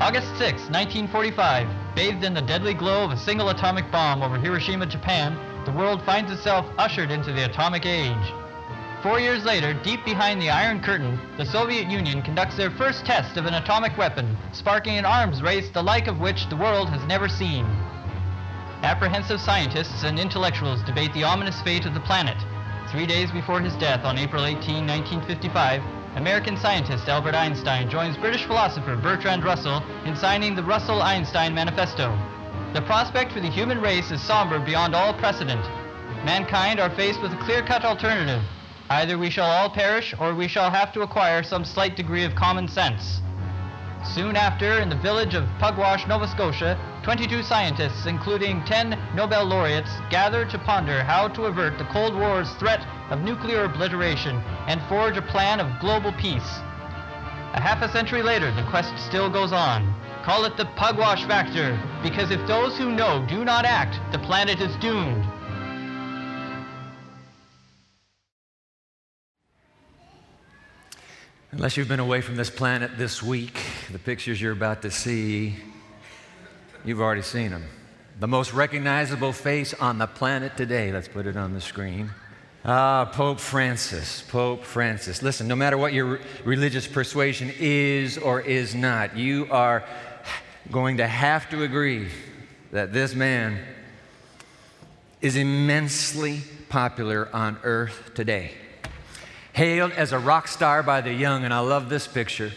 August 6, 1945, bathed in the deadly glow of a single atomic bomb over Hiroshima, Japan, the world finds itself ushered into the atomic age. Four years later, deep behind the Iron Curtain, the Soviet Union conducts their first test of an atomic weapon, sparking an arms race the like of which the world has never seen. Apprehensive scientists and intellectuals debate the ominous fate of the planet. Three days before his death on April 18, 1955, American scientist Albert Einstein joins British philosopher Bertrand Russell in signing the Russell-Einstein Manifesto. The prospect for the human race is somber beyond all precedent. Mankind are faced with a clear-cut alternative. Either we shall all perish or we shall have to acquire some slight degree of common sense. Soon after, in the village of Pugwash, Nova Scotia, 22 scientists, including 10 Nobel laureates, gather to ponder how to avert the Cold War's threat of nuclear obliteration and forge a plan of global peace. A half a century later, the quest still goes on. Call it the Pugwash Factor, because if those who know do not act, the planet is doomed. Unless you've been away from this planet this week, the pictures you're about to see, you've already seen them. The most recognizable face on the planet today, let's put it on the screen. Ah, Pope Francis, Pope Francis. Listen, no matter what your religious persuasion is or is not, you are going to have to agree that this man is immensely popular on earth today hailed as a rock star by the young, and I love this picture.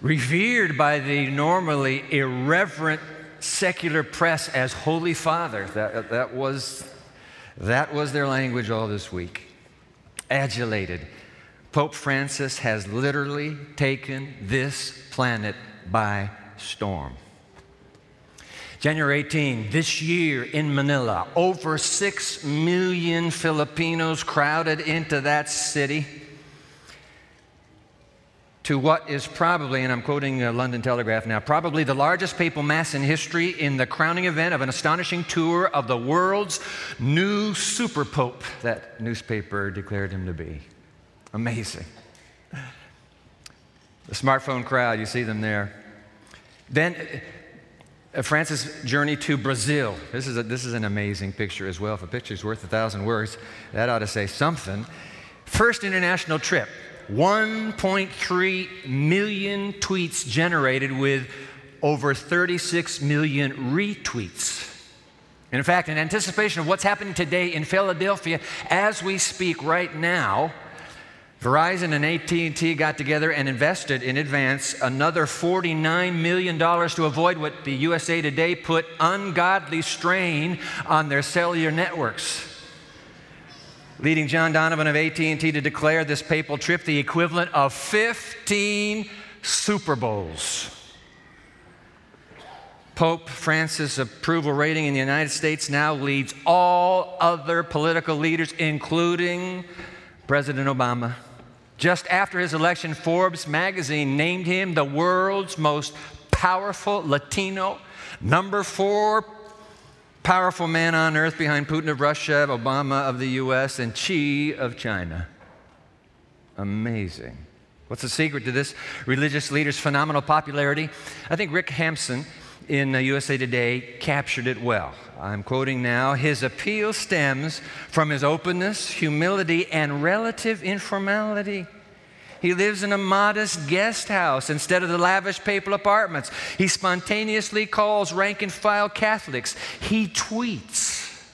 Revered by the normally irreverent secular press as Holy Father. That, that, was, that was their language all this week. Adulated. Pope Francis has literally taken this planet by storm. January 18, this year in Manila, over 6 million Filipinos crowded into that city to what is probably, and I'm quoting uh, London Telegraph now, probably the largest papal mass in history in the crowning event of an astonishing tour of the world's new super pope, that newspaper declared him to be. Amazing. The smartphone crowd, you see them there. Then uh, Francis' journey to Brazil. This is, a, this is an amazing picture as well. If a picture is worth a thousand words, that ought to say something. First international trip, 1.3 million tweets generated with over 36 million retweets. in fact, in anticipation of what's happening today in Philadelphia, as we speak right now, Verizon and AT&T got together and invested in advance another $49 million to avoid what the USA Today put ungodly strain on their cellular networks. Leading John Donovan of AT&T to declare this papal trip the equivalent of 15 Super Bowls. Pope Francis' approval rating in the United States now leads all other political leaders, including President Obama. Just after his election, Forbes magazine named him the world's most powerful Latino, number four powerful man on earth behind Putin of Russia, Obama of the US, and Xi of China. Amazing. What's the secret to this religious leader's phenomenal popularity? I think Rick Hampson in uh, USA Today captured it well. I'm quoting now His appeal stems from his openness, humility, and relative informality. He lives in a modest guest house instead of the lavish papal apartments. He spontaneously calls rank and file Catholics. He tweets.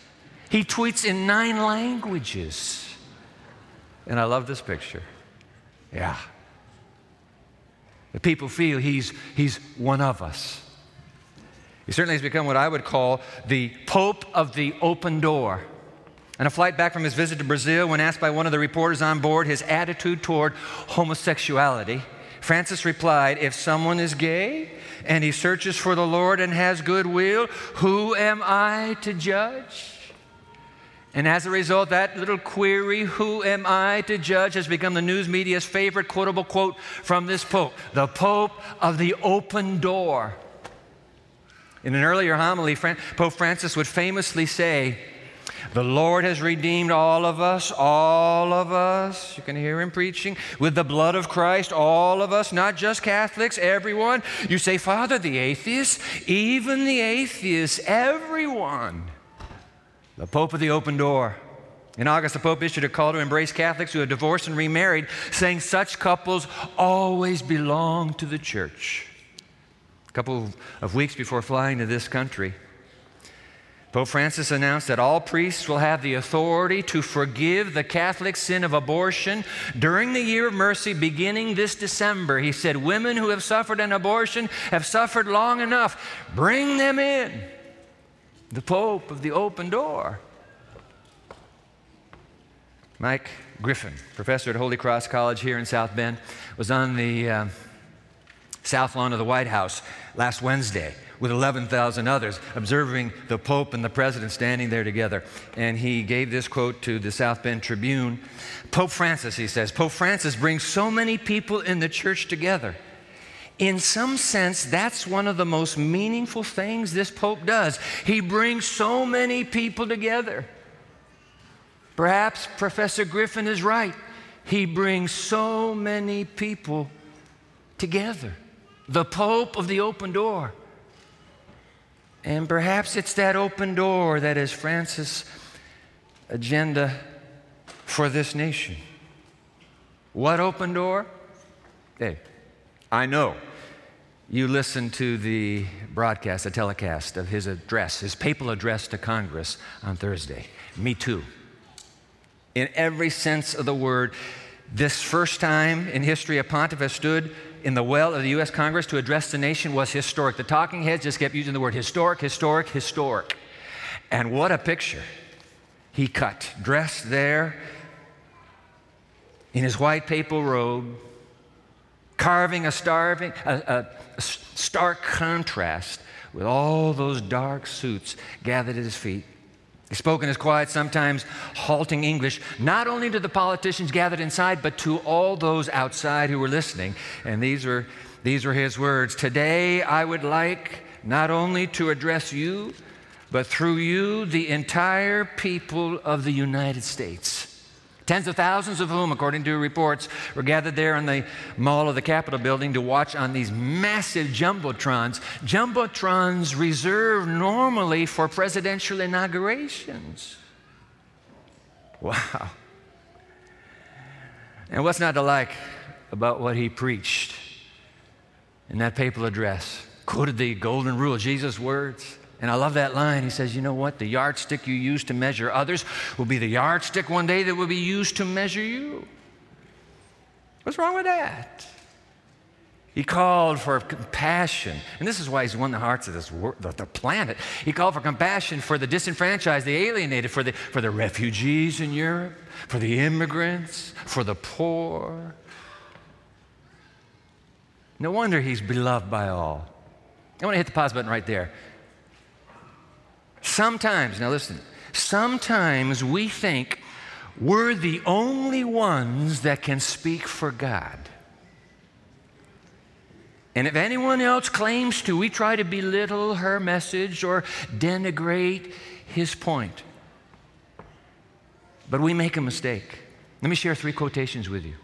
He tweets in nine languages. And I love this picture. Yeah. The people feel he's, he's one of us. He certainly has become what I would call the Pope of the open door. On a flight back from his visit to Brazil, when asked by one of the reporters on board his attitude toward homosexuality, Francis replied, If someone is gay and he searches for the Lord and has goodwill, who am I to judge? And as a result, that little query, who am I to judge, has become the news media's favorite quotable quote from this Pope, the Pope of the open door. In an earlier homily, Pope Francis would famously say, The Lord has redeemed all of us, all of us. You can hear him preaching with the blood of Christ, all of us, not just Catholics, everyone. You say, Father, the atheists, even the atheists, everyone. The Pope of the open door. In August, the Pope issued a call to embrace Catholics who have divorced and remarried, saying such couples always belong to the church. A couple of weeks before flying to this country, Pope Francis announced that all priests will have the authority to forgive the Catholic sin of abortion during the year of mercy beginning this December. He said, Women who have suffered an abortion have suffered long enough. Bring them in. The Pope of the open door. Mike Griffin, professor at Holy Cross College here in South Bend, was on the uh, south lawn of the White House last Wednesday with 11,000 others, observing the Pope and the President standing there together. And he gave this quote to the South Bend Tribune Pope Francis, he says, Pope Francis brings so many people in the church together. In some sense, that's one of the most meaningful things this Pope does. He brings so many people together. Perhaps Professor Griffin is right. He brings so many people together. The Pope of the open door. And perhaps it's that open door that is Francis' agenda for this nation. What open door? Hey, I know you listened to the broadcast, the telecast of his address, his papal address to Congress on Thursday. Me too in every sense of the word. This first time in history a pontiff has stood in the well of the U.S. Congress to address the nation was historic. The talking heads just kept using the word historic, historic, historic. And what a picture he cut, dressed there in his white papal robe, carving a, starving, a, a stark contrast with all those dark suits gathered at his feet. He spoke in his quiet, sometimes halting English, not only to the politicians gathered inside, but to all those outside who were listening. And these were, these were his words Today, I would like not only to address you, but through you, the entire people of the United States. Tens of thousands of whom, according to reports, were gathered there in the mall of the Capitol building to watch on these massive jumbotrons. Jumbotrons reserved normally for presidential inaugurations. Wow. And what's not to like about what he preached in that papal address? Quoted the golden rule, Jesus' words. And I love that line. He says, You know what? The yardstick you use to measure others will be the yardstick one day that will be used to measure you. What's wrong with that? He called for compassion. And this is why he's won the hearts of this world, the, planet. He called for compassion for the disenfranchised, the alienated, for the, for the refugees in Europe, for the immigrants, for the poor. No wonder he's beloved by all. I want to hit the pause button right there. Sometimes, now listen, sometimes we think we're the only ones that can speak for God. And if anyone else claims to, we try to belittle her message or denigrate his point. But we make a mistake. Let me share three quotations with you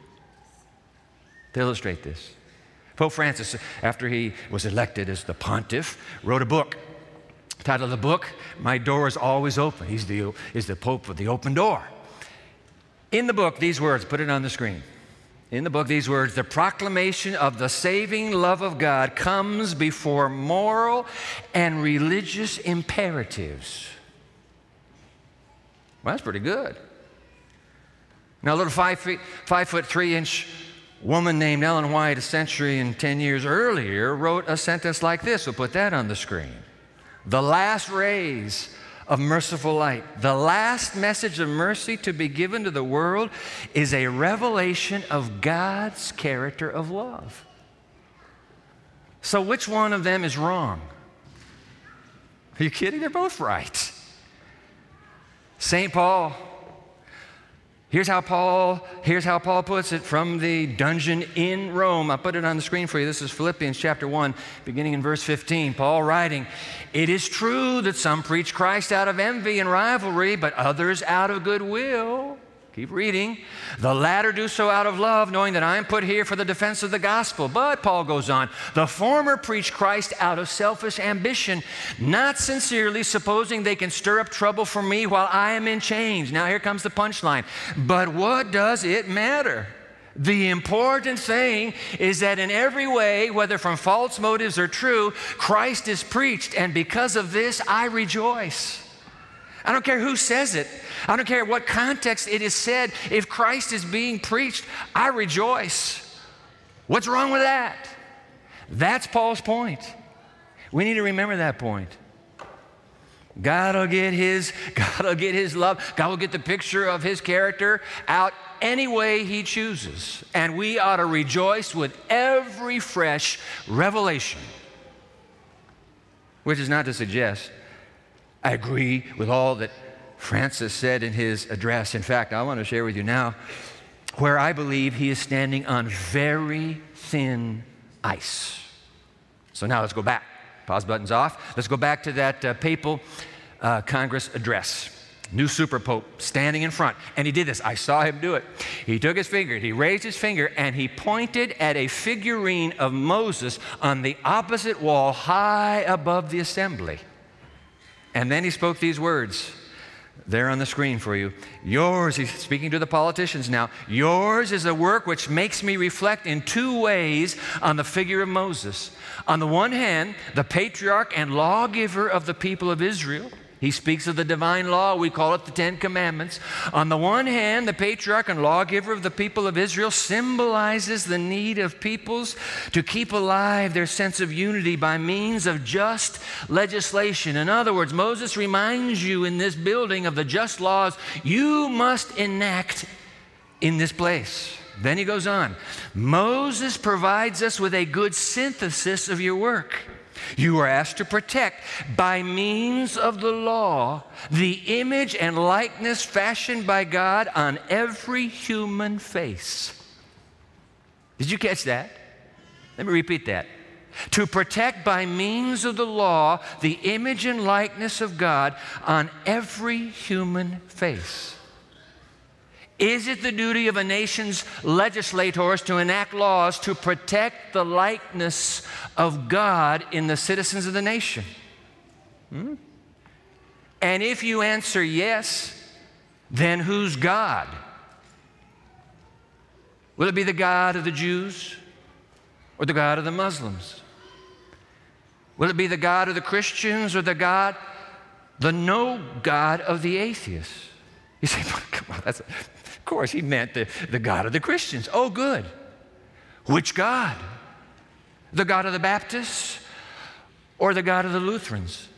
to illustrate this. Pope Francis, after he was elected as the pontiff, wrote a book Title of the book, My Door is Always Open. He's the, he's the Pope of the open door. In the book, these words, put it on the screen. In the book, these words the proclamation of the saving love of God comes before moral and religious imperatives. Well, that's pretty good. Now, a little five, feet, five foot three inch woman named Ellen White, a century and 10 years earlier, wrote a sentence like this. We'll put that on the screen the last rays of merciful light. The last message of mercy to be given to the world is a revelation of God's character of love. So, which one of them is wrong? Are you kidding? They're both right. St. Paul Here's how Paul, here's how Paul puts it from the dungeon in Rome. I'll put it on the screen for you. This is Philippians chapter 1, beginning in verse 15. Paul writing, It is true that some preach Christ out of envy and rivalry, but others out of goodwill. Keep reading. The latter do so out of love, knowing that I am put here for the defense of the gospel. But, Paul goes on, the former preach Christ out of selfish ambition, not sincerely supposing they can stir up trouble for me while I am in chains. Now, here comes the punchline. But what does it matter? The important thing is that in every way, whether from false motives or true, Christ is preached, and because of this, I rejoice. I don't care who says it. I don't care what context it is said. If Christ is being preached, I rejoice. What's wrong with that? That's Paul's point. We need to remember that point. God will get his God will get his love. God will get the picture of his character out any way he chooses. And we ought to rejoice with every fresh revelation. Which is not to suggest I agree with all that Francis said in his address. In fact, I want to share with you now where I believe he is standing on very thin ice. So now let's go back. Pause button's off. Let's go back to that uh, papal uh, Congress address. New super pope standing in front. And he did this. I saw him do it. He took his finger, he raised his finger, and he pointed at a figurine of Moses on the opposite wall, high above the assembly. And then he spoke these words there on the screen for you. Yours, he's speaking to the politicians now, yours is a work which makes me reflect in two ways on the figure of Moses. On the one hand, the patriarch and lawgiver of the people of Israel. He speaks of the divine law. We call it the Ten Commandments. On the one hand, the patriarch and lawgiver of the people of Israel symbolizes the need of peoples to keep alive their sense of unity by means of just legislation. In other words, Moses reminds you in this building of the just laws you must enact in this place. Then he goes on Moses provides us with a good synthesis of your work. You are asked to protect, by means of the law, the image and likeness fashioned by God on every human face. Did you catch that? Let me repeat that. To protect by means of the law the image and likeness of God on every human face. Is it the duty of a nation's legislators to enact laws to protect the likeness of God in the citizens of the nation? Hmm? And if you answer yes, then who's God? Will it be the God of the Jews or the God of the Muslims? Will it be the God of the Christians or the God, the no God of the atheists? You say, come on, that's, course, he meant the, the God of the Christians. Oh, good. Which God? The God of the Baptists or the God of the Lutherans?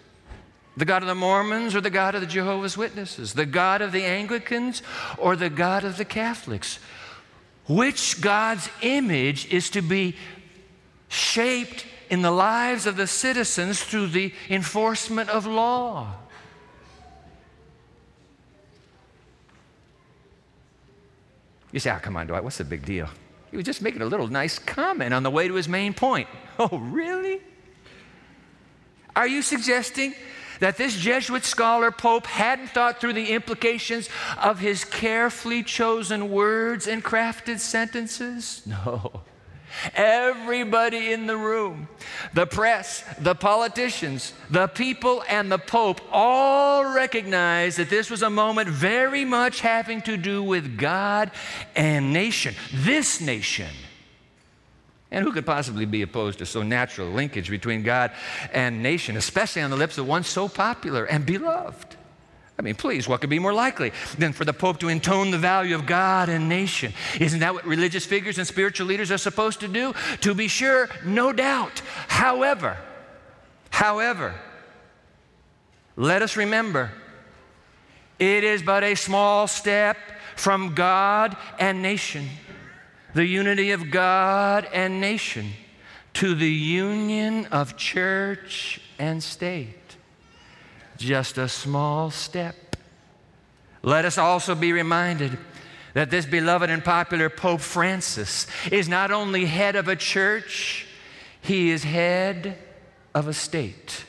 The God of the Mormons or the God of the Jehovah's Witnesses? The God of the Anglicans or the God of the Catholics? Which God's image is to be shaped in the lives of the citizens through the enforcement of law? You say, oh, come on, Dwight, what's the big deal? He was just making a little nice comment on the way to his main point. Oh, really? Are you suggesting that this Jesuit scholar Pope hadn't thought through the implications of his carefully chosen words and crafted sentences? No. Everybody in the room, the press, the politicians, the people, and the Pope all recognized that this was a moment very much having to do with God and nation, this nation. And who could possibly be opposed to so natural linkage between God and nation, especially on the lips of one so popular and beloved? I mean, please, what could be more likely than for the Pope to intone the value of God and nation? Isn't that what religious figures and spiritual leaders are supposed to do? To be sure, no doubt. However, however, let us remember it is but a small step from God and nation, the unity of God and nation, to the union of church and state just a small step. Let us also be reminded that this beloved and popular Pope Francis is not only head of a church, he is head of a state.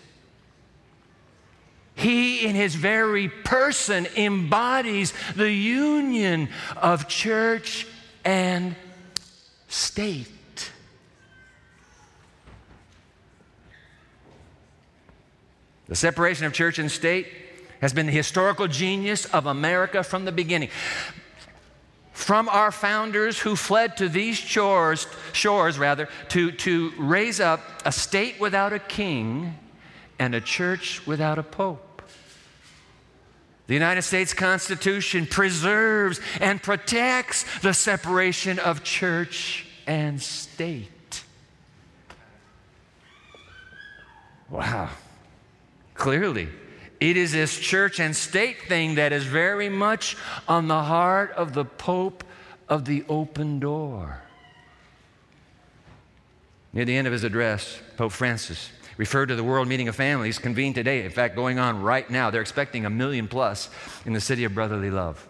He, in his very person, embodies the union of church and state. The separation of church and state has been the historical genius of America from the beginning. From our founders who fled to these shores, shores rather, to, to raise up a state without a king and a church without a pope. The United States Constitution preserves and protects the separation of church and state. Wow. Clearly, it is this church and state thing that is very much on the heart of the Pope of the open door. Near the end of his address, Pope Francis referred to the World Meeting of Families convened today, in fact, going on right now. They're expecting a million plus in the city of brotherly love.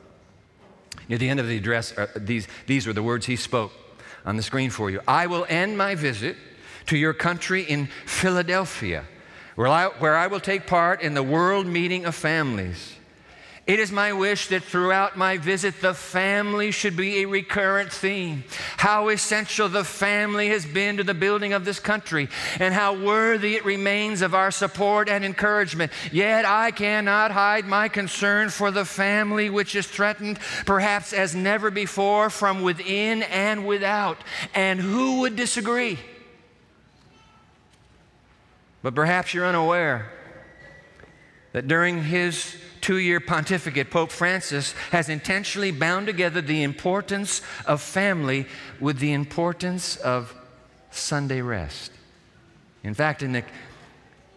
Near the end of the address, uh, these, these were the words he spoke on the screen for you. I will end my visit to your country in Philadelphia, where I, will take part in the World Meeting of Families. It is my wish that throughout my visit, the family should be a recurrent theme. How essential the family has been to the building of this country, and how worthy it remains of our support and encouragement. Yet I cannot hide my concern for the family, which is threatened perhaps as never before from within and without. And who would disagree? But perhaps you're unaware that during his two year pontificate, Pope Francis has intentionally bound together the importance of family with the importance of Sunday rest. In fact, in the,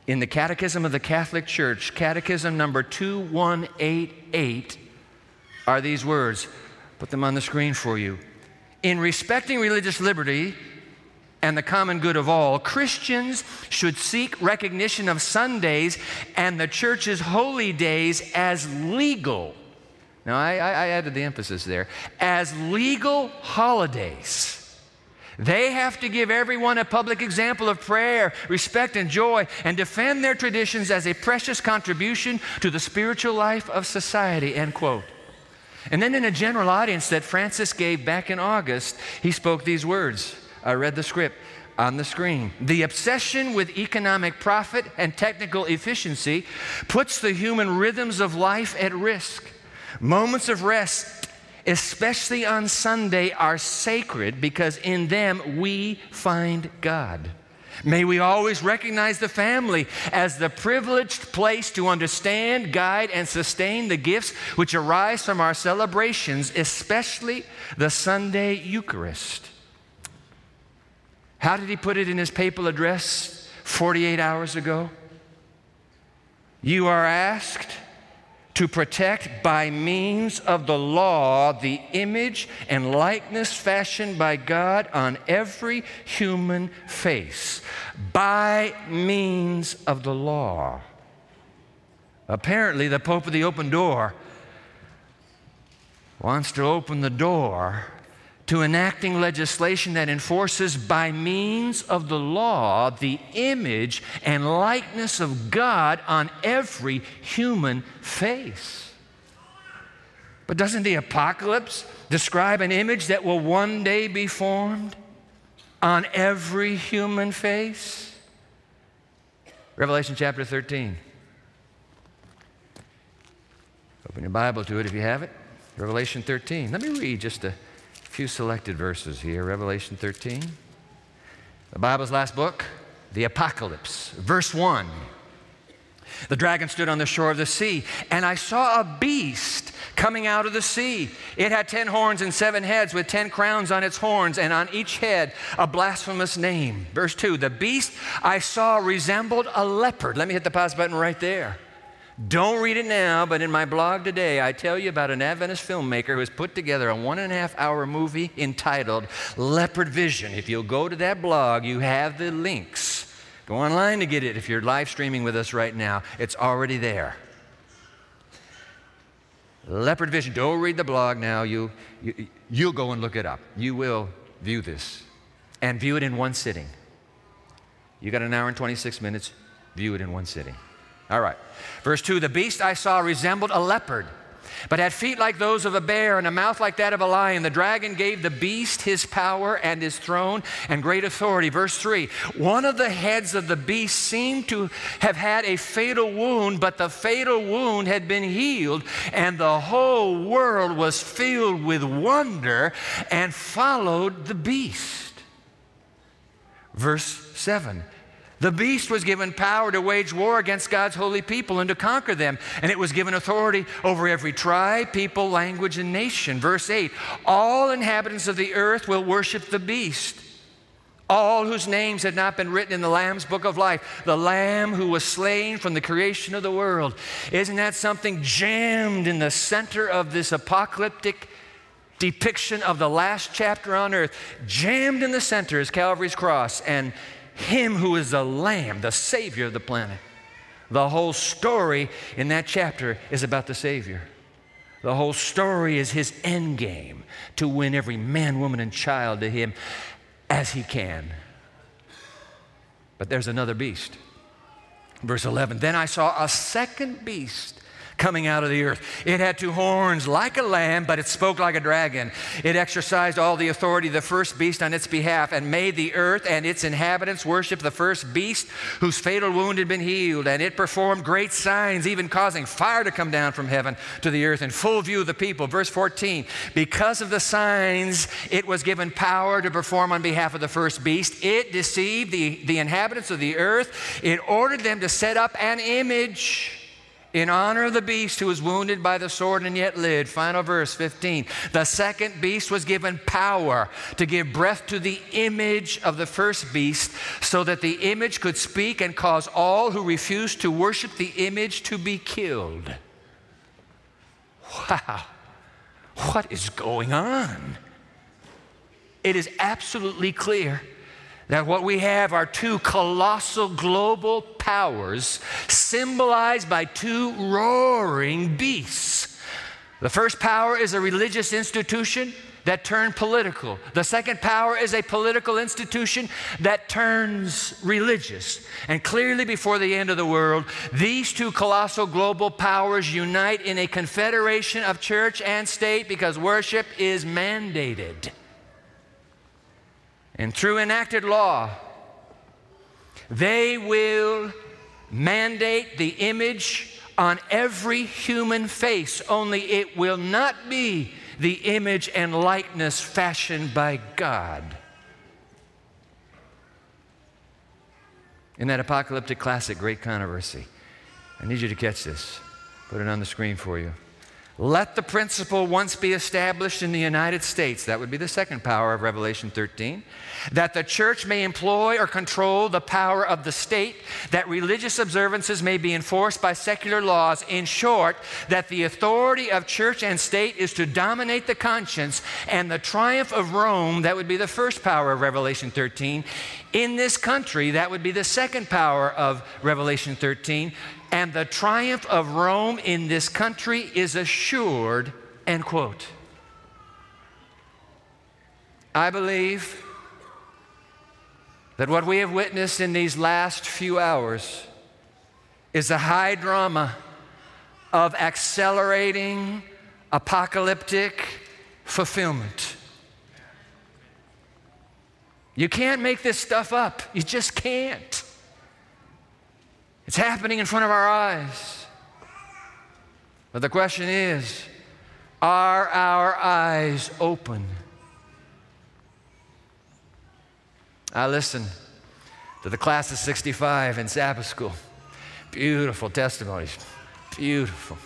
in the Catechism of the Catholic Church, Catechism number 2188, are these words. Put them on the screen for you. In respecting religious liberty, and the common good of all, Christians should seek recognition of Sundays and the church's holy days as legal. Now, I, I added the emphasis there as legal holidays. They have to give everyone a public example of prayer, respect, and joy, and defend their traditions as a precious contribution to the spiritual life of society. End quote. And then, in a general audience that Francis gave back in August, he spoke these words I read the script on the screen. The obsession with economic profit and technical efficiency puts the human rhythms of life at risk. Moments of rest, especially on Sunday, are sacred because in them we find God. May we always recognize the family as the privileged place to understand, guide, and sustain the gifts which arise from our celebrations, especially the Sunday Eucharist. How did he put it in his papal address 48 hours ago? You are asked to protect by means of the law the image and likeness fashioned by God on every human face. By means of the law. Apparently, the Pope of the Open Door wants to open the door to enacting legislation that enforces by means of the law the image and likeness of God on every human face. But doesn't the apocalypse describe an image that will one day be formed on every human face? Revelation chapter 13. Open your Bible to it if you have it. Revelation 13. Let me read just a few selected verses here Revelation 13. The Bible's last book, the Apocalypse. Verse 1. The dragon stood on the shore of the sea, and I saw a beast coming out of the sea. It had ten horns and seven heads, with ten crowns on its horns, and on each head a blasphemous name. Verse 2 The beast I saw resembled a leopard. Let me hit the pause button right there. Don't read it now, but in my blog today, I tell you about an Adventist filmmaker who has put together a one and a half hour movie entitled Leopard Vision. If you'll go to that blog, you have the links. Go online to get it if you're live streaming with us right now. It's already there. Leopard vision. Don't read the blog now. You, you, you'll go and look it up. You will view this and view it in one sitting. You got an hour and 26 minutes, view it in one sitting. All right. Verse 2 The beast I saw resembled a leopard but had feet like those of a bear and a mouth like that of a lion. The dragon gave the beast his power and his throne and great authority. Verse 3 One of the heads of the beast seemed to have had a fatal wound, but the fatal wound had been healed, and the whole world was filled with wonder and followed the beast. Verse 7 the beast was given power to wage war against God's holy people and to conquer them. And it was given authority over every tribe, people, language, and nation. Verse 8 All inhabitants of the earth will worship the beast. All whose names had not been written in the Lamb's book of life, the Lamb who was slain from the creation of the world. Isn't that something jammed in the center of this apocalyptic depiction of the last chapter on earth? Jammed in the center is Calvary's cross. And him who is the Lamb, the Savior of the planet. The whole story in that chapter is about the Savior. The whole story is his end game to win every man, woman, and child to him as he can. But there's another beast. Verse 11 Then I saw a second beast coming out of the earth. It had two horns like a lamb, but it spoke like a dragon. It exercised all the authority of the first beast on its behalf and made the earth and its inhabitants worship the first beast whose fatal wound had been healed. And it performed great signs, even causing fire to come down from heaven to the earth in full view of the people. Verse 14 Because of the signs, it was given power to perform on behalf of the first beast. It deceived the, the inhabitants of the earth. It ordered them to set up an image in honor of the beast who was wounded by the sword and yet lived. Final verse 15. The second beast was given power to give breath to the image of the first beast so that the image could speak and cause all who refused to worship the image to be killed. Wow. What is going on? It is absolutely clear that what we have are two colossal global powers symbolized by two roaring beasts. The first power is a religious institution that turned political. The second power is a political institution that turns religious. And clearly, before the end of the world, these two colossal global powers unite in a confederation of church and state because worship is mandated. And through enacted law, they will mandate the image on every human face, only it will not be the image and likeness fashioned by God. In that apocalyptic classic, Great Controversy, I need you to catch this. Put it on the screen for you. Let the principle once be established in the United States, that would be the second power of Revelation 13, that the church may employ or control the power of the state, that religious observances may be enforced by secular laws. In short, that the authority of church and state is to dominate the conscience, and the triumph of Rome, that would be the first power of Revelation 13, in this country, that would be the second power of Revelation 13 and the triumph of Rome in this country is assured, end quote. I believe that what we have witnessed in these last few hours is a high drama of accelerating apocalyptic fulfillment. You can't make this stuff up. You just can't. It's happening in front of our eyes. But the question is are our eyes open? I listened to the class of 65 in Sabbath school. Beautiful testimonies. Beautiful.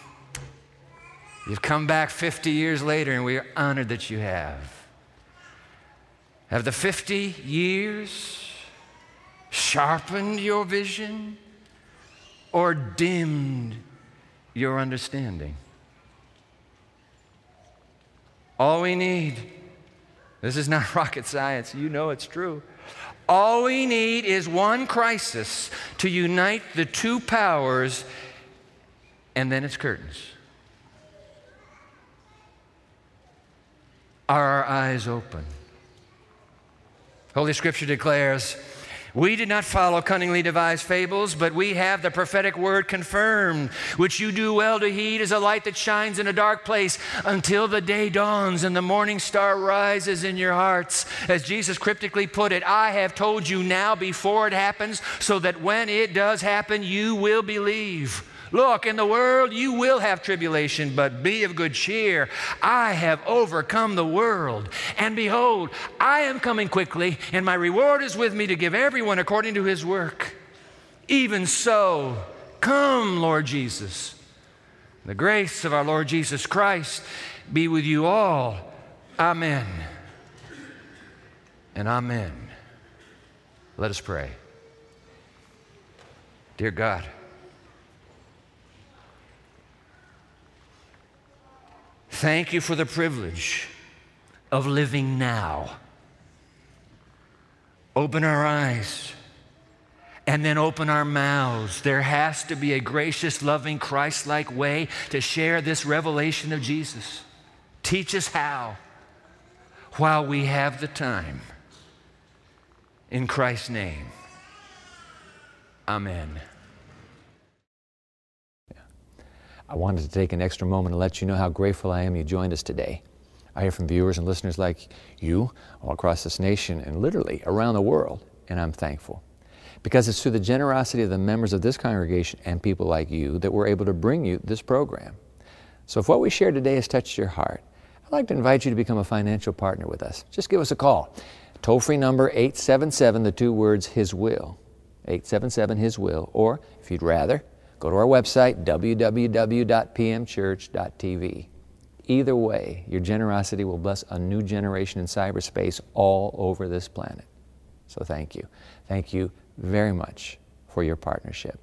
You've come back 50 years later, and we are honored that you have. Have the 50 years sharpened your vision? or dimmed your understanding. All we need, this is not rocket science, you know it's true. All we need is one crisis to unite the two powers, and then it's curtains. Are our eyes open? Holy Scripture declares, we did not follow cunningly devised fables, but we have the prophetic word confirmed, which you do well to heed as a light that shines in a dark place until the day dawns and the morning star rises in your hearts. As Jesus cryptically put it, I have told you now before it happens, so that when it does happen, you will believe. Look, in the world you will have tribulation, but be of good cheer. I have overcome the world. And behold, I am coming quickly, and my reward is with me to give everyone according to his work. Even so, come, Lord Jesus. The grace of our Lord Jesus Christ be with you all. Amen. And amen. Let us pray. Dear God, Thank you for the privilege of living now. Open our eyes and then open our mouths. There has to be a gracious, loving, Christ like way to share this revelation of Jesus. Teach us how while we have the time. In Christ's name, Amen. I wanted to take an extra moment and let you know how grateful I am you joined us today. I hear from viewers and listeners like you all across this nation and literally around the world, and I'm thankful. Because it's through the generosity of the members of this congregation and people like you that we're able to bring you this program. So if what we shared today has touched your heart, I'd like to invite you to become a financial partner with us. Just give us a call. Toll free number 877, the two words His Will. 877 His Will. Or if you'd rather, Go to our website, www.pmchurch.tv. Either way, your generosity will bless a new generation in cyberspace all over this planet. So thank you. Thank you very much for your partnership.